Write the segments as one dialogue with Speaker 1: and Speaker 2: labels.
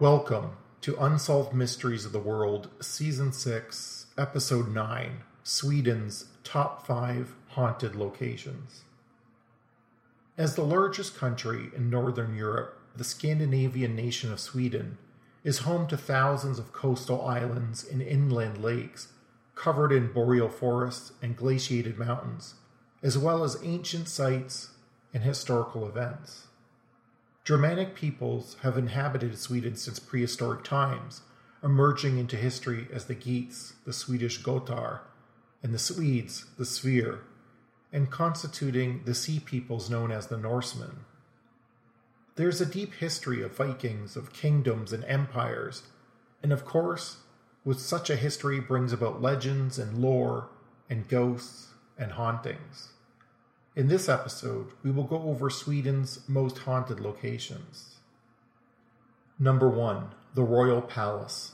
Speaker 1: Welcome to Unsolved Mysteries of the World, Season 6, Episode 9 Sweden's Top 5 Haunted Locations. As the largest country in Northern Europe, the Scandinavian nation of Sweden is home to thousands of coastal islands and inland lakes covered in boreal forests and glaciated mountains, as well as ancient sites and historical events. Germanic peoples have inhabited Sweden since prehistoric times, emerging into history as the Geats, the Swedish Gotar, and the Swedes, the Svir, and constituting the sea peoples known as the Norsemen. There's a deep history of Vikings, of kingdoms and empires, and of course, with such a history brings about legends and lore and ghosts and hauntings. In this episode, we will go over Sweden's most haunted locations. Number 1. The Royal Palace.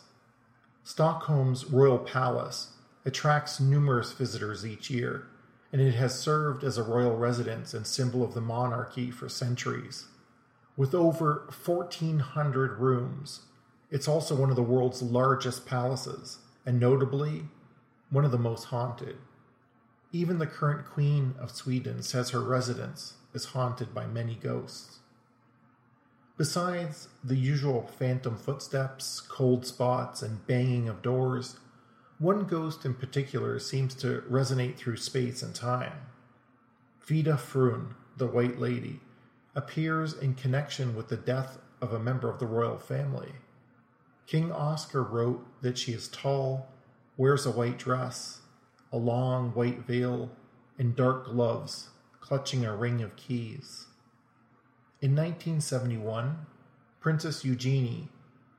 Speaker 1: Stockholm's Royal Palace attracts numerous visitors each year, and it has served as a royal residence and symbol of the monarchy for centuries. With over 1,400 rooms, it's also one of the world's largest palaces, and notably, one of the most haunted. Even the current Queen of Sweden says her residence is haunted by many ghosts. Besides the usual phantom footsteps, cold spots, and banging of doors, one ghost in particular seems to resonate through space and time. Vita Frun, the White Lady, appears in connection with the death of a member of the royal family. King Oscar wrote that she is tall, wears a white dress, a long white veil, and dark gloves, clutching a ring of keys. In 1971, Princess Eugenie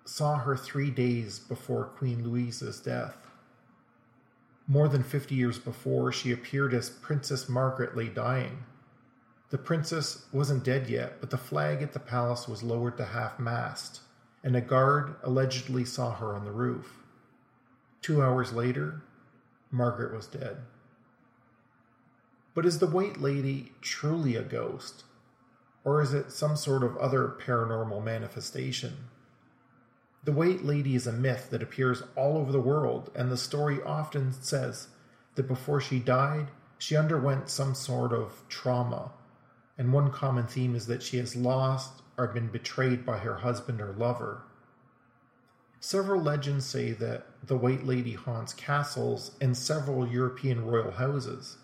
Speaker 1: saw her three days before Queen Louisa's death. More than 50 years before, she appeared as Princess Margaret lay dying. The princess wasn't dead yet, but the flag at the palace was lowered to half mast, and a guard allegedly saw her on the roof. Two hours later, Margaret was dead. But is the White Lady truly a ghost? Or is it some sort of other paranormal manifestation? The White Lady is a myth that appears all over the world, and the story often says that before she died, she underwent some sort of trauma. And one common theme is that she has lost or been betrayed by her husband or lover. Several legends say that the White Lady haunts castles and several European royal houses.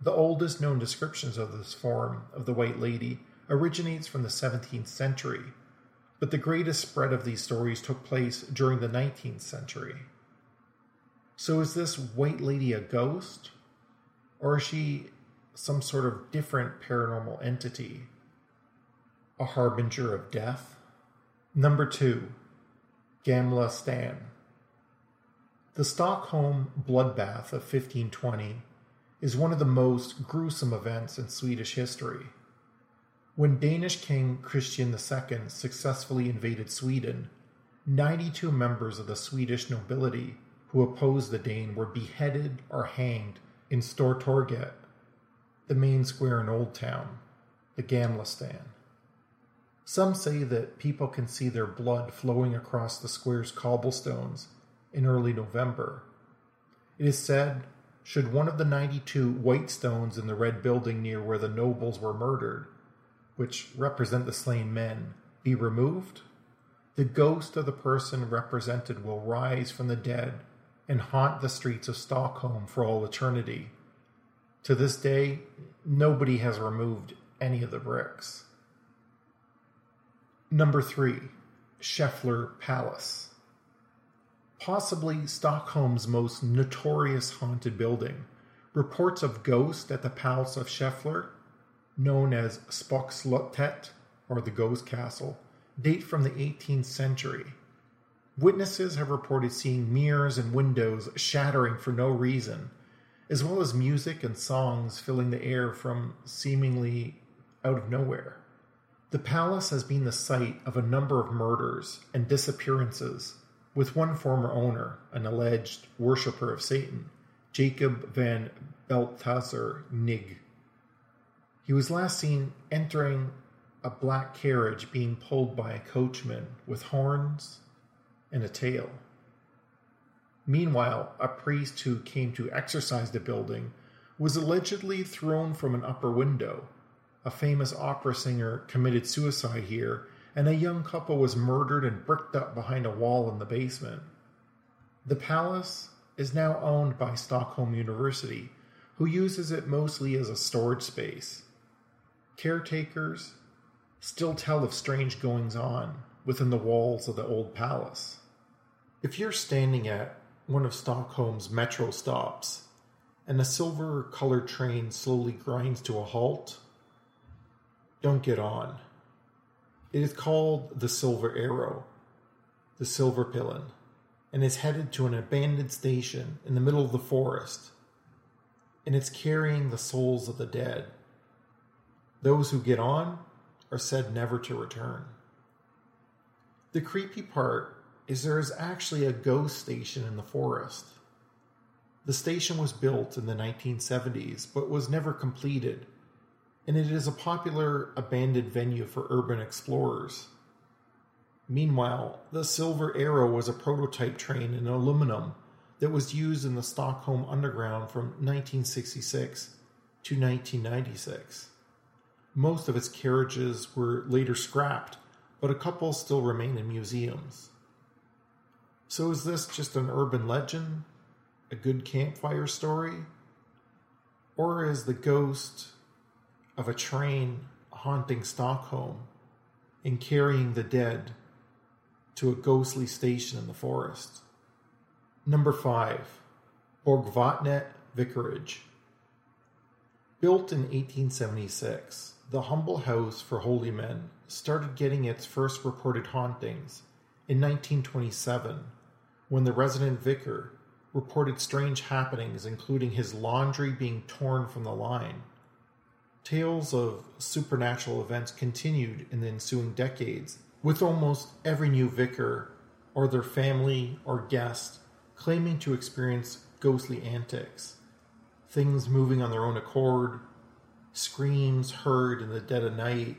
Speaker 1: The oldest known descriptions of this form of the White Lady originates from the 17th century, but the greatest spread of these stories took place during the 19th century. So is this White Lady a ghost? Or is she some sort of different paranormal entity? A harbinger of death? Number two, Gamla Stan. The Stockholm bloodbath of 1520 is one of the most gruesome events in Swedish history. When Danish King Christian II successfully invaded Sweden, 92 members of the Swedish nobility who opposed the Dane were beheaded or hanged in Stortorget, the main square in Old Town, the Gamla Stan. Some say that people can see their blood flowing across the square's cobblestones in early November. It is said, should one of the 92 white stones in the red building near where the nobles were murdered, which represent the slain men, be removed, the ghost of the person represented will rise from the dead and haunt the streets of Stockholm for all eternity. To this day, nobody has removed any of the bricks. Number three, Scheffler Palace. Possibly Stockholm's most notorious haunted building, reports of ghosts at the Palace of Scheffler, known as Spökslottet or the Ghost Castle, date from the 18th century. Witnesses have reported seeing mirrors and windows shattering for no reason, as well as music and songs filling the air from seemingly out of nowhere. The palace has been the site of a number of murders and disappearances, with one former owner, an alleged worshipper of Satan, Jacob von Balthazar Knigge. He was last seen entering a black carriage being pulled by a coachman with horns and a tail. Meanwhile, a priest who came to exorcise the building was allegedly thrown from an upper window. A famous opera singer committed suicide here, and a young couple was murdered and bricked up behind a wall in the basement. The palace is now owned by Stockholm University, who uses it mostly as a storage space. Caretakers still tell of strange goings on within the walls of the old palace. If you're standing at one of Stockholm's metro stops and a silver colored train slowly grinds to a halt, don't get on. It is called the Silver Arrow, the Silverpillen, and is headed to an abandoned station in the middle of the forest, and it's carrying the souls of the dead. Those who get on are said never to return. The creepy part is there is actually a ghost station in the forest. The station was built in the 1970s but was never completed, and it is a popular abandoned venue for urban explorers. Meanwhile, the Silver Arrow was a prototype train in aluminum that was used in the Stockholm Underground from 1966 to 1996. Most of its carriages were later scrapped, but a couple still remain in museums. So, is this just an urban legend? A good campfire story? Or is the ghost of a train haunting Stockholm and carrying the dead to a ghostly station in the forest? Number 5 Borgvatnet Vicarage. Built in 1876, the humble house for holy men started getting its first reported hauntings in 1927 when the resident vicar reported strange happenings, including his laundry being torn from the line. Tales of supernatural events continued in the ensuing decades, with almost every new vicar or their family or guest claiming to experience ghostly antics, things moving on their own accord, screams heard in the dead of night,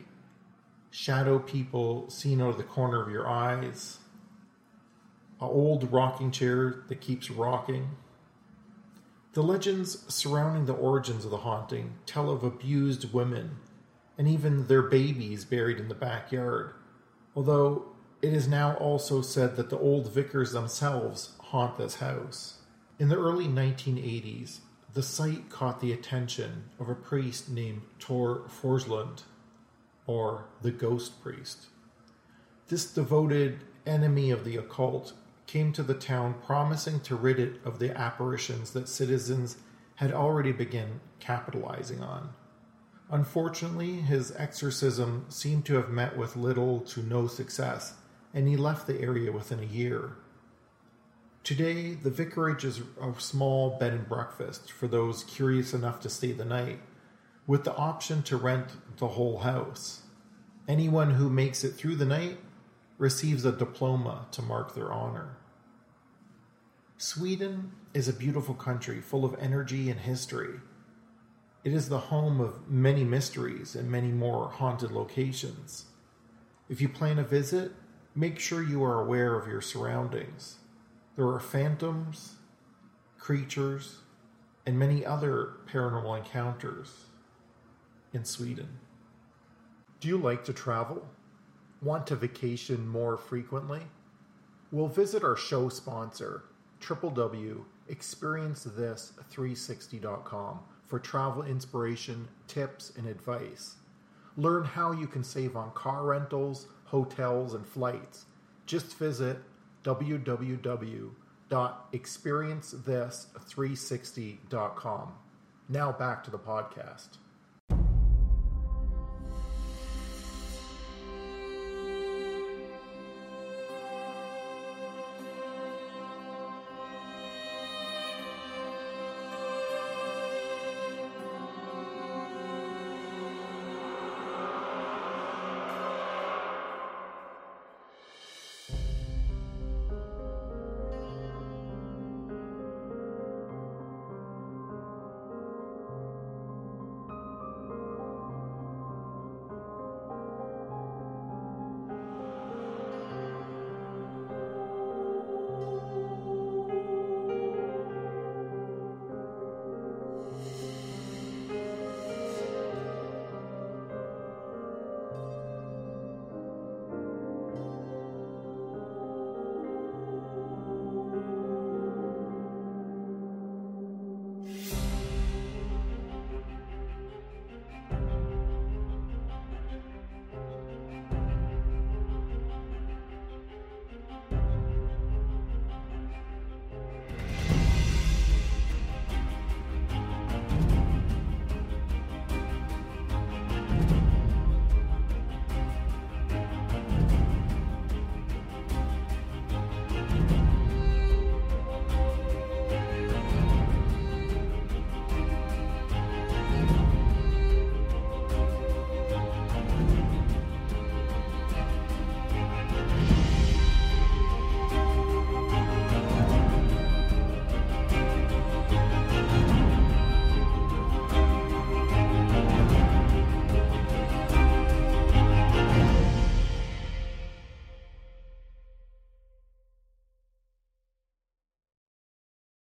Speaker 1: shadow people seen out of the corner of your eyes, a old rocking chair that keeps rocking. The legends surrounding the origins of the haunting tell of abused women and even their babies buried in the backyard, although it is now also said that the old vicars themselves haunt this house. In the early 1980s, the site caught the attention of a priest named Tor Forslund, or the Ghost Priest. This devoted enemy of the occult came to the town promising to rid it of the apparitions that citizens had already begun capitalizing on. Unfortunately, his exorcism seemed to have met with little to no success, and he left the area within a year. Today, the vicarage is a small bed and breakfast for those curious enough to stay the night, with the option to rent the whole house. Anyone who makes it through the night receives a diploma to mark their honor. Sweden is a beautiful country full of energy and history. It is the home of many mysteries and many more haunted locations. If you plan a visit, make sure you are aware of your surroundings. There are phantoms, creatures, and many other paranormal encounters in Sweden. Do you like to travel? Want to vacation more frequently? We'll visit our show sponsor, www.experiencethis360.com for travel inspiration, tips, and advice. Learn how you can save on car rentals, hotels, and flights. Just visit www.experiencethis360.com. Now back to the podcast.